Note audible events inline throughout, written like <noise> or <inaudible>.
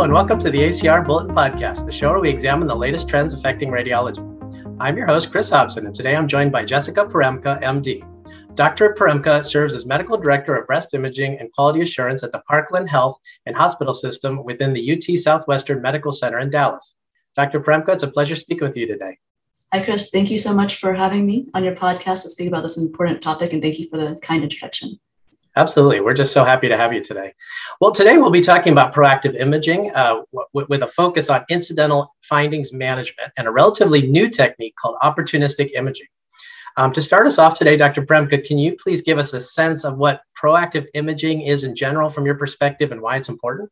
And welcome to the ACR Bulletin Podcast, the show where we examine the latest trends affecting radiology. I'm your host, Chris Hobson, and today I'm joined by Jessica Porembka, MD. Dr. Porembka serves as Medical Director of Breast Imaging and Quality Assurance at the Parkland Health and Hospital System within the UT Southwestern Medical Center in Dallas. Dr. Porembka, it's a pleasure speaking with you today. Hi, Chris. Thank you so much for having me on your podcast to speak about this important topic, and thank you for the kind introduction. Absolutely. We're just so happy to have you today. Well, today we'll be talking about proactive imaging uh, w- with a focus on incidental findings management and a relatively new technique called opportunistic imaging. Um, to start us off today, Dr. Porembka, can you please give us a sense of what proactive imaging is in general from your perspective and why it's important?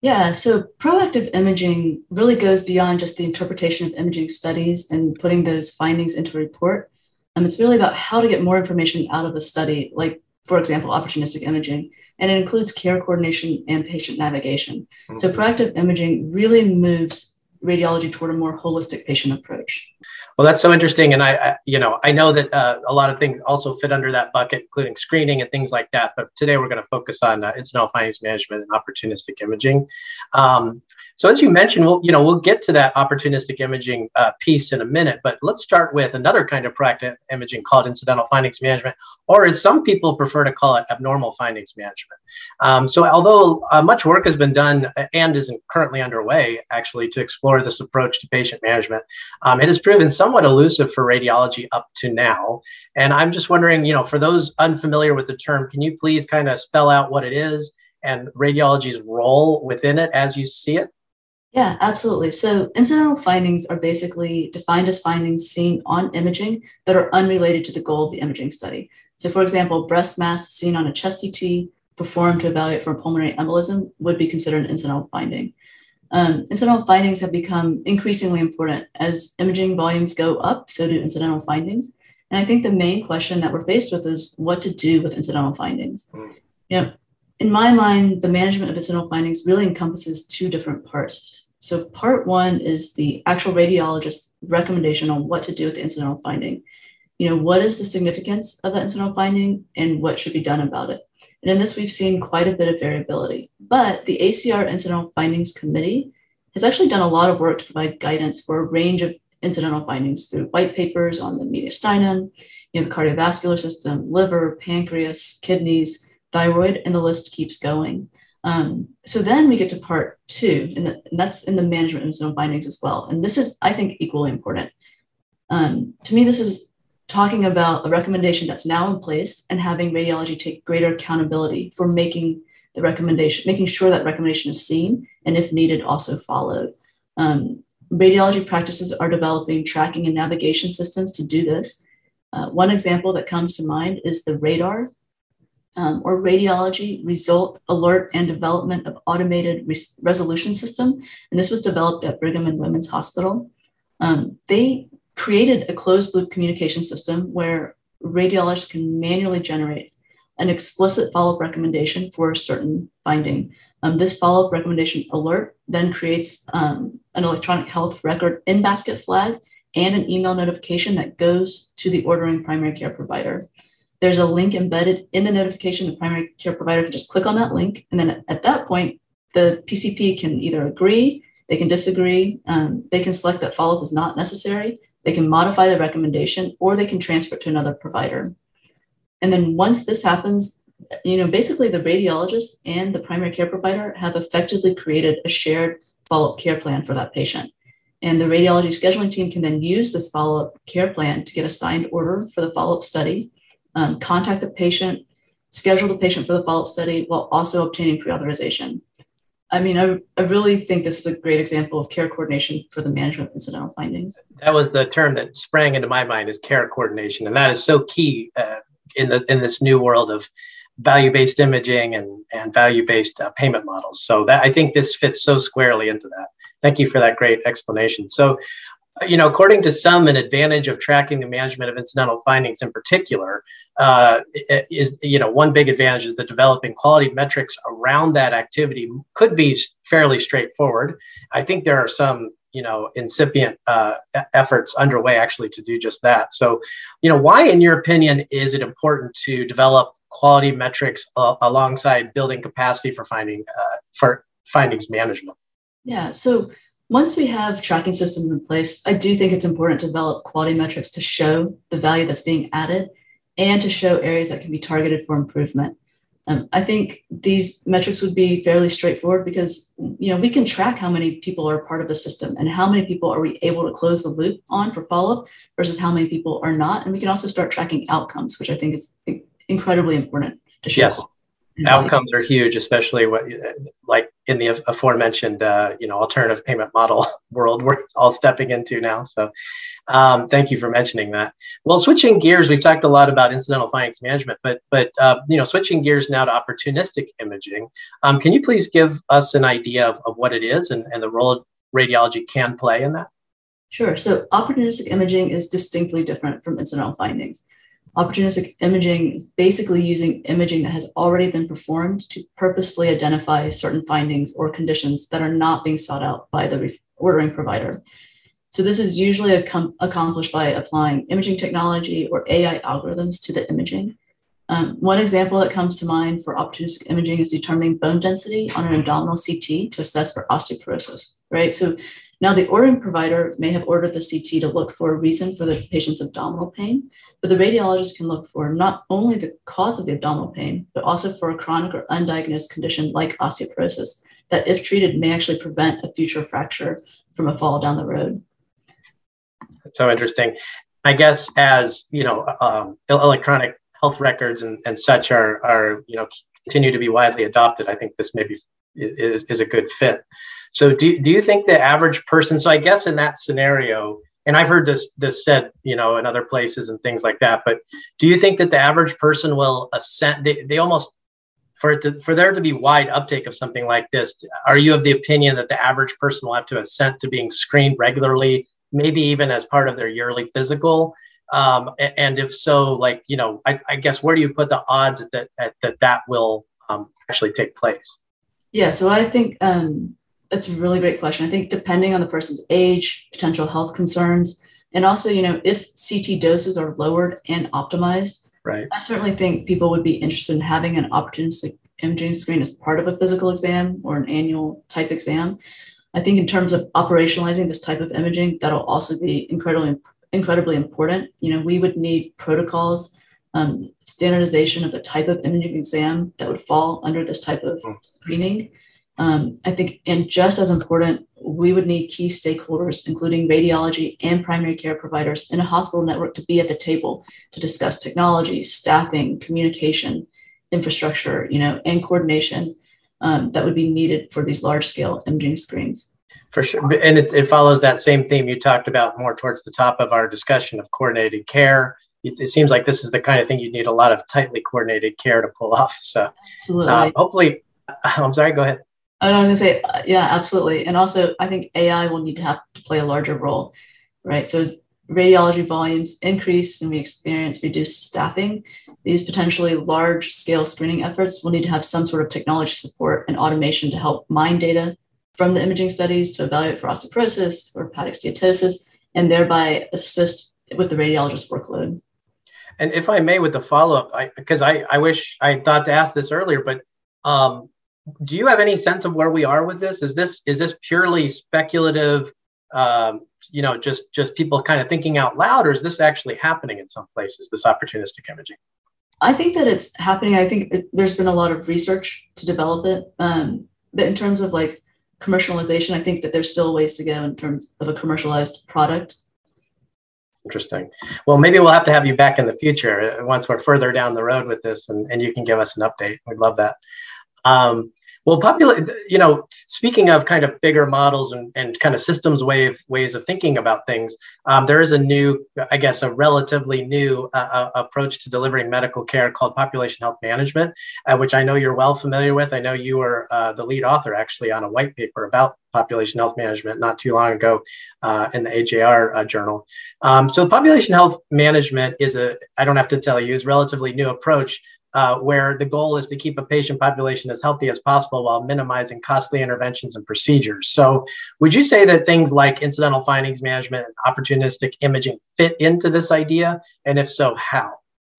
Yeah, so proactive imaging really goes beyond just the interpretation of imaging studies and putting those findings into a report. Um, it's really about how to get more information out of the study, like for example, opportunistic imaging, and it includes care coordination and patient navigation. Mm-hmm. So proactive imaging really moves radiology toward a more holistic patient approach. Well, that's so interesting, and I, I you know, I know that uh, a lot of things also fit under that bucket, including screening and things like that. But today we're going to focus on uh, incidental findings management and opportunistic imaging. Um, so as you mentioned, we'll you know we'll get to that opportunistic imaging uh, piece in a minute, but let's start with another kind of proactive imaging called incidental findings management, or as some people prefer to call it, abnormal findings management. Um, so although uh, much work has been done uh, and is currently underway, actually, to explore this approach to patient management, um, it has proven somewhat elusive for radiology up to now. And I'm just wondering, you know, for those unfamiliar with the term, can you please kind of spell out what it is and radiology's role within it as you see it? Yeah, absolutely. So incidental findings are basically defined as findings seen on imaging that are unrelated to the goal of the imaging study. So, for example, breast mass seen on a chest CT performed to evaluate for pulmonary embolism would be considered an incidental finding. Um, incidental findings have become increasingly important as imaging volumes go up, so do incidental findings. And I think the main question that we're faced with is what to do with incidental findings. Mm. You know, in my mind, the management of incidental findings really encompasses two different parts. So part one is the actual radiologist's recommendation on what to do with the incidental finding. You know, what is the significance of that incidental finding and what should be done about it? And in this, we've seen quite a bit of variability. But the ACR Incidental Findings Committee has actually done a lot of work to provide guidance for a range of incidental findings through white papers on the mediastinum, you know, the cardiovascular system, liver, pancreas, kidneys, thyroid, and the list keeps going. Um, so then we get to part two, and, the, and, that's in the management of zone findings as well. And this is, I think, equally important. Um, to me, this is talking about a recommendation that's now in place and having radiology take greater accountability for making the recommendation, making sure that recommendation is seen and, if needed, also followed. Um, radiology practices are developing tracking and navigation systems to do this. Uh, one example that comes to mind is the radar um, or radiology result alert and development of automated res- resolution system. And this was developed at Brigham and Women's Hospital. Um, they created a closed loop communication system where radiologists can manually generate an explicit follow up recommendation for a certain finding. Um, this follow up recommendation alert then creates um, an electronic health record in basket flag and an email notification that goes to the ordering primary care provider. There's a link embedded in the notification. The primary care provider can just click on that link. And then at that point, the PCP can either agree, they can disagree, um, they can select that follow up is not necessary, they can modify the recommendation, or they can transfer it to another provider. And then once this happens, you know, basically the radiologist and the primary care provider have effectively created a shared follow up care plan for that patient. And the radiology scheduling team can then use this follow up care plan to get a signed order for the follow up study um, contact the patient, schedule the patient for the follow up study while also obtaining pre authorization. I mean, I, I really think this is a great example of care coordination for the management of incidental findings. That was the term that sprang into my mind is care coordination, and that is so key uh, in the in this new world of value-based imaging and and value-based uh, payment models. So that I think this fits so squarely into that. Thank you for that great explanation. So, you know, according to some, an advantage of tracking the management of incidental findings in particular uh, is, you know, one big advantage is that developing quality metrics around that activity could be fairly straightforward. I think there are some, you know, incipient uh, efforts underway actually to do just that. So, you know, why, in your opinion, is it important to develop quality metrics uh, alongside building capacity for finding uh, for findings management? Yeah. So once we have tracking systems in place, I do think it's important to develop quality metrics to show the value that's being added and to show areas that can be targeted for improvement. Um, I think these metrics would be fairly straightforward because you know we can track how many people are part of the system and how many people are we able to close the loop on for follow-up versus how many people are not, and we can also start tracking outcomes, which I think is incredibly important to show. Yes, outcomes are huge, especially what like in the aforementioned uh, you know alternative payment model <laughs> world we're all stepping into now. So um, thank you for mentioning that. Well, switching gears, we've talked a lot about incidental findings management, but but uh, you know switching gears now to opportunistic imaging. Um, can you please give us an idea of, of what it is and, and the role radiology can play in that? Sure. So opportunistic imaging is distinctly different from incidental findings. Opportunistic imaging is basically using imaging that has already been performed to purposefully identify certain findings or conditions that are not being sought out by the ordering provider. So this is usually accomplished by applying imaging technology or AI algorithms to the imaging. Um, one example that comes to mind for opportunistic imaging is determining bone density on an abdominal CT to assess for osteoporosis, right? So now the ordering provider may have ordered the CT to look for a reason for the patient's abdominal pain, but the radiologist can look for not only the cause of the abdominal pain, but also for a chronic or undiagnosed condition like osteoporosis that, if treated, may actually prevent a future fracture from a fall down the road. So interesting. I guess as you know, um, electronic health records and, and such are are you know continue to be widely adopted. I think this maybe is is a good fit. So do do you think the average person? So I guess in that scenario, and I've heard this this said, you know, in other places and things like that. But do you think that the average person will assent? They, they almost for it to, for there to be wide uptake of something like this. Are you of the opinion that the average person will have to assent to being screened regularly, maybe even as part of their yearly physical? Um, and if so, like you know, I, I, guess where do you put the odds that that that, that will um, actually take place? Yeah, so I think um, that's a really great question. I think depending on the person's age, potential health concerns, and also, you know, if CT doses are lowered and optimized, right. I certainly think people would be interested in having an opportunistic imaging screen as part of a physical exam or an annual type exam. I think in terms of operationalizing this type of imaging, that'll also be incredibly incredibly important. You know, we would need protocols, um, standardization of the type of imaging exam that would fall under this type of hmm. screening. Um, I think, and just as important, we would need key stakeholders, including radiology and primary care providers in a hospital network, to be at the table to discuss technology, staffing, communication, infrastructure, you know, and coordination um, that would be needed for these large-scale imaging screens. For sure, and it, it follows that same theme you talked about more towards the top of our discussion of coordinated care. It, it, seems like this is the kind of thing you need a lot of tightly coordinated care to pull off. So, absolutely. Uh, hopefully, <laughs> I'm sorry. Go ahead. I was going to say, uh, yeah, absolutely. And also, I think AI will need to have to play a larger role, right? So as radiology volumes increase and we experience reduced staffing, these potentially large scale screening efforts will need to have some sort of technology support and automation to help mine data from the imaging studies to evaluate for osteoporosis or hepatic steatosis and thereby assist with the radiologist workload. And if I may, with the follow up, because I, I, I, wish I thought to ask this earlier, but um, do you have any sense of where we are with this? Is this is this purely speculative? Um, you know, just just people kind of thinking out loud, or is this actually happening in some places? This opportunistic imaging. I think that it's happening. I think it, there's been a lot of research to develop it, um, but in terms of like commercialization, I think that there's still ways to go in terms of a commercialized product. Interesting. Well, maybe we'll have to have you back in the future uh, once we're further down the road with this, and, and you can give us an update. We'd love that. Um, well, popular, you know, speaking of kind of bigger models and, and kind of systems wave ways of thinking about things, um, there is a new, I guess, a relatively new uh, uh, approach to delivering medical care called population health management, uh, which I know you're well familiar with. I know you were uh, the lead author actually on a white paper about population health management not too long ago uh, in the AJR uh, journal. Um, so population health management is a, I don't have to tell you, is a relatively new approach uh, where the goal is to keep a patient population as healthy as possible while minimizing costly interventions and procedures. So, would you say that things like incidental findings management and opportunistic imaging fit into this idea? And if so, how?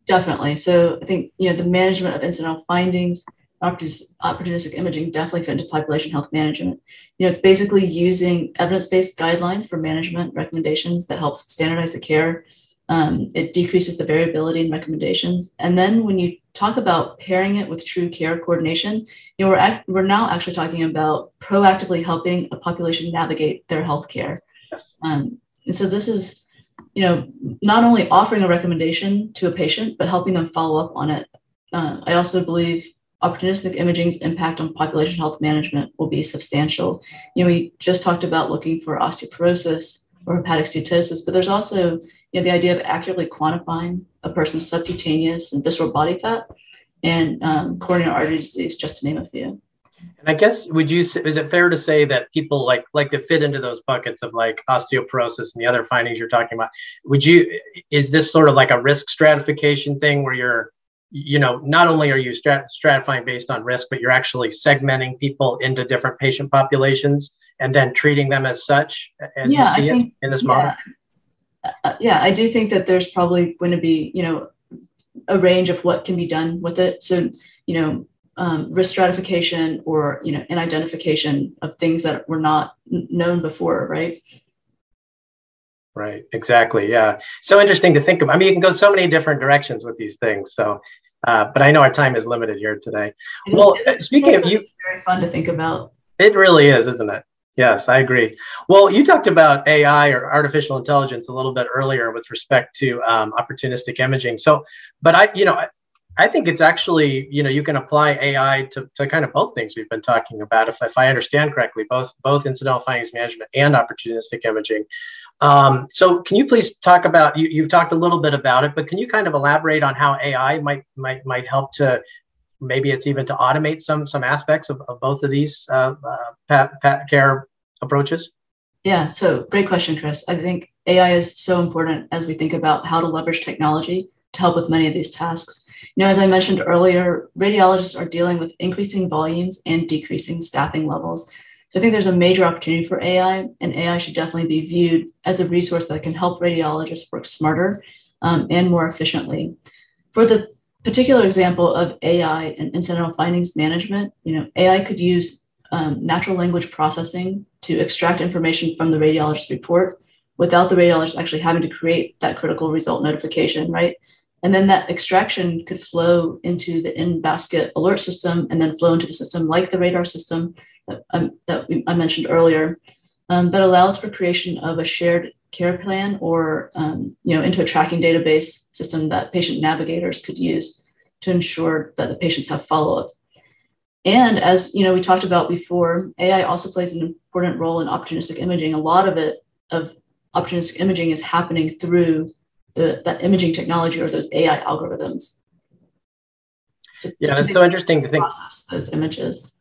Definitely. So, I think you know the management of incidental findings opportunistic imaging definitely fit into population health management. You know, it's basically using evidence-based guidelines for management recommendations that helps standardize the care. Um, it decreases the variability in recommendations. And then when you talk about pairing it with true care coordination, you know, we're, act- we're now actually talking about proactively helping a population navigate their health care. Yes. Um, and so this is, you know, not only offering a recommendation to a patient, but helping them follow up on it. Uh, I also believe opportunistic imaging's impact on population health management will be substantial. You know, we just talked about looking for osteoporosis or hepatic steatosis, but there's also you know, the idea of accurately quantifying a person's subcutaneous and visceral body fat and um, coronary artery disease, just to name a few. And I guess would you is it fair to say that people like like to fit into those buckets of like osteoporosis and the other findings you're talking about? Would you is this sort of like a risk stratification thing where you're you know, not only are you strat- stratifying based on risk, but you're actually segmenting people into different patient populations and then treating them as such as yeah, you see it in this yeah. model. Uh, yeah, I do think that there's probably going to be, you know, a range of what can be done with it. So, you know, um, risk stratification or, you know, an identification of things that were not known before, right? Right, exactly. Yeah. So interesting to think of. I mean, you can go so many different directions with these things. So, uh, but I know our time is limited here today. It well, is, speaking of you, very fun to think about. It really is, isn't it? Yes, I agree. Well, you talked about AI or artificial intelligence a little bit earlier with respect to um, opportunistic imaging. So, but I, you know, I think it's actually, you know, you can apply AI to, to kind of both things we've been talking about. If, if I understand correctly, both both incidental findings management and opportunistic imaging. Um, so, can you please talk about? You, you've talked a little bit about it, but can you kind of elaborate on how AI might might might help to maybe it's even to automate some some aspects of, of both of these uh, uh, pat care approaches? Yeah, so great question, Chris. I think AI is so important as we think about how to leverage technology to help with many of these tasks. You know, as I mentioned earlier, radiologists are dealing with increasing volumes and decreasing staffing levels. So I think there's a major opportunity for AI, and AI should definitely be viewed as a resource that can help radiologists work smarter um, and more efficiently. For the particular example of AI and incidental findings management, you know, AI could use um, natural language processing to extract information from the radiologist report without the radiologist actually having to create that critical result notification, right? And then that extraction could flow into the in basket alert system and then flow into the system like the radar system that, um, that I mentioned earlier um, that allows for creation of a shared care plan or um, you know into a tracking database system that patient navigators could use to ensure that the patients have follow-up. And as you know, we talked about before, AI also plays an important role in opportunistic imaging. A lot of it of opportunistic imaging is happening through the, that imaging technology or those AI algorithms. To, yeah, to it's so interesting to think process those images.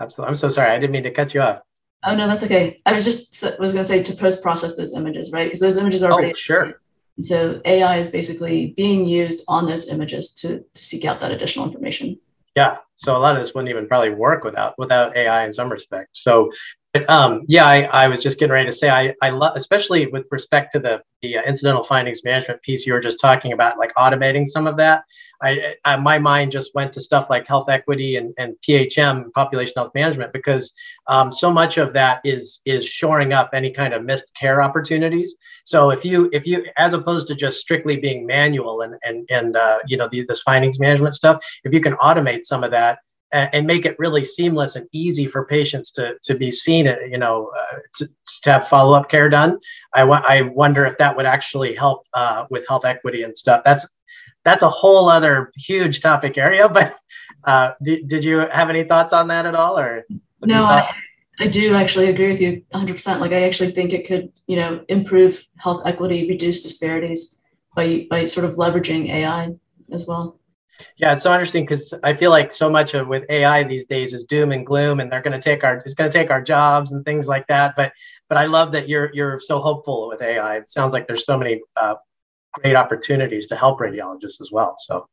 Absolutely. I'm so sorry. I didn't mean to cut you off. Oh no, that's okay. I was just was going to say to post process those images, right? Because those images are oh, already. Oh, sure. And so AI is basically being used on those images to to seek out that additional information. Yeah. So a lot of this wouldn't even probably work without without AI in some respect. So but, um, yeah, I, I was just getting ready to say I, I love, especially with respect to the, the uh, incidental findings management piece you were just talking about, like automating some of that. I, I, my mind just went to stuff like health equity and, and PHM, population health management, because um, so much of that is is shoring up any kind of missed care opportunities. So if you if you as opposed to just strictly being manual and and and uh, you know the, this findings management stuff, if you can automate some of that, and make it really seamless and easy for patients to, to be seen, uh, you know, uh, to, to have follow up care done. I, I wonder if that would actually help uh, with health equity and stuff. That's that's a whole other huge topic area. <laughs> But uh, did, did you have any thoughts on that at all, or no? I, I do actually agree with you 100. percent Like I actually think it could, you know, improve health equity, reduce disparities by by sort of leveraging AI as well. Yeah, it's so interesting because I feel like so much of with AI these days is doom and gloom, and they're going to take our it's going to take our jobs and things like that. But but I love that you're you're so hopeful with AI. It sounds like there's so many uh, great opportunities to help radiologists as well. So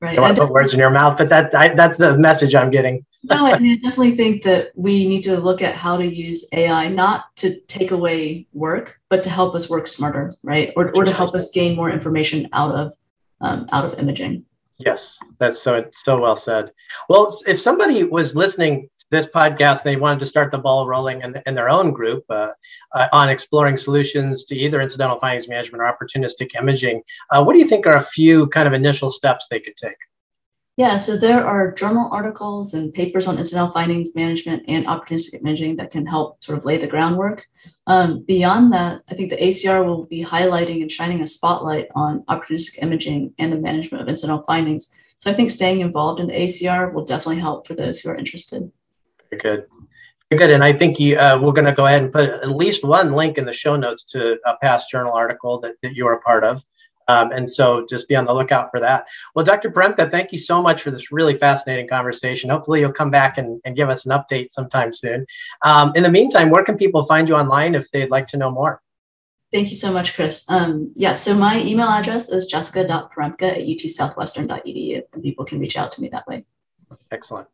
right. I don't want to put words in your mouth, but that I, that's the message I'm getting. no, I, <laughs> mean, I definitely think that we need to look at how to use AI not to take away work, but to help us work smarter, right? Or, or to help us gain more information out of um, out of imaging. Yes, that's so so well said. Well, if somebody was listening this podcast, they wanted to start the ball rolling in, in their own group uh, uh, on exploring solutions to either incidental findings management or opportunistic imaging. Uh, what do you think are a few kind of initial steps they could take? Yeah, so there are journal articles and papers on incidental findings management and opportunistic imaging that can help sort of lay the groundwork. Um, beyond that, I think the ACR will be highlighting and shining a spotlight on opportunistic imaging and the management of incidental findings. So I think staying involved in the ACR will definitely help for those who are interested. Very good. Very good. And I think you, uh, we're going to go ahead and put at least one link in the show notes to a past journal article that, that you are a part of. Um, and so just be on the lookout for that. Well, Dr. Porembka, thank you so much for this really fascinating conversation. Hopefully you'll come back and, and give us an update sometime soon. Um, in the meantime, where can people find you online if they'd like to know more? Thank you so much, Chris. Um, yeah, so my email address is jessica.porembka at utsouthwestern.edu, and people can reach out to me that way. Excellent.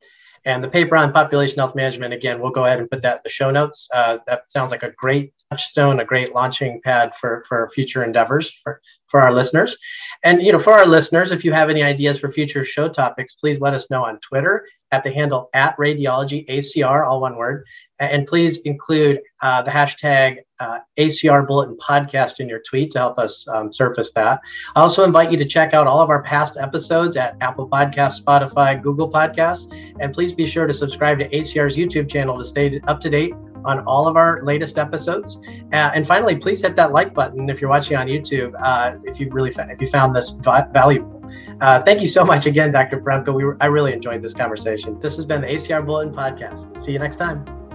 And the paper on population health management, again, we'll go ahead and put that in the show notes. Uh, that sounds like a great touchstone, a great launching pad for, for future endeavors for, for our listeners. And, you know, for our listeners, if you have any ideas for future show topics, please let us know on Twitter at the handle at radiology ACR, all one word. And please include uh, the hashtag uh, ACR Bulletin Podcast in your tweet to help us um, surface that. I also invite you to check out all of our past episodes at Apple Podcasts, Spotify, Google Podcasts. And please be sure to subscribe to ACR's YouTube channel to stay up to date on all of our latest episodes. Uh, and finally, please hit that like button if you're watching on YouTube. Uh, if you really if you found this va- valuable. Uh, thank you so much again, Dr. Porembka. We I really enjoyed this conversation. This has been the ACR Bulletin Podcast. See you next time.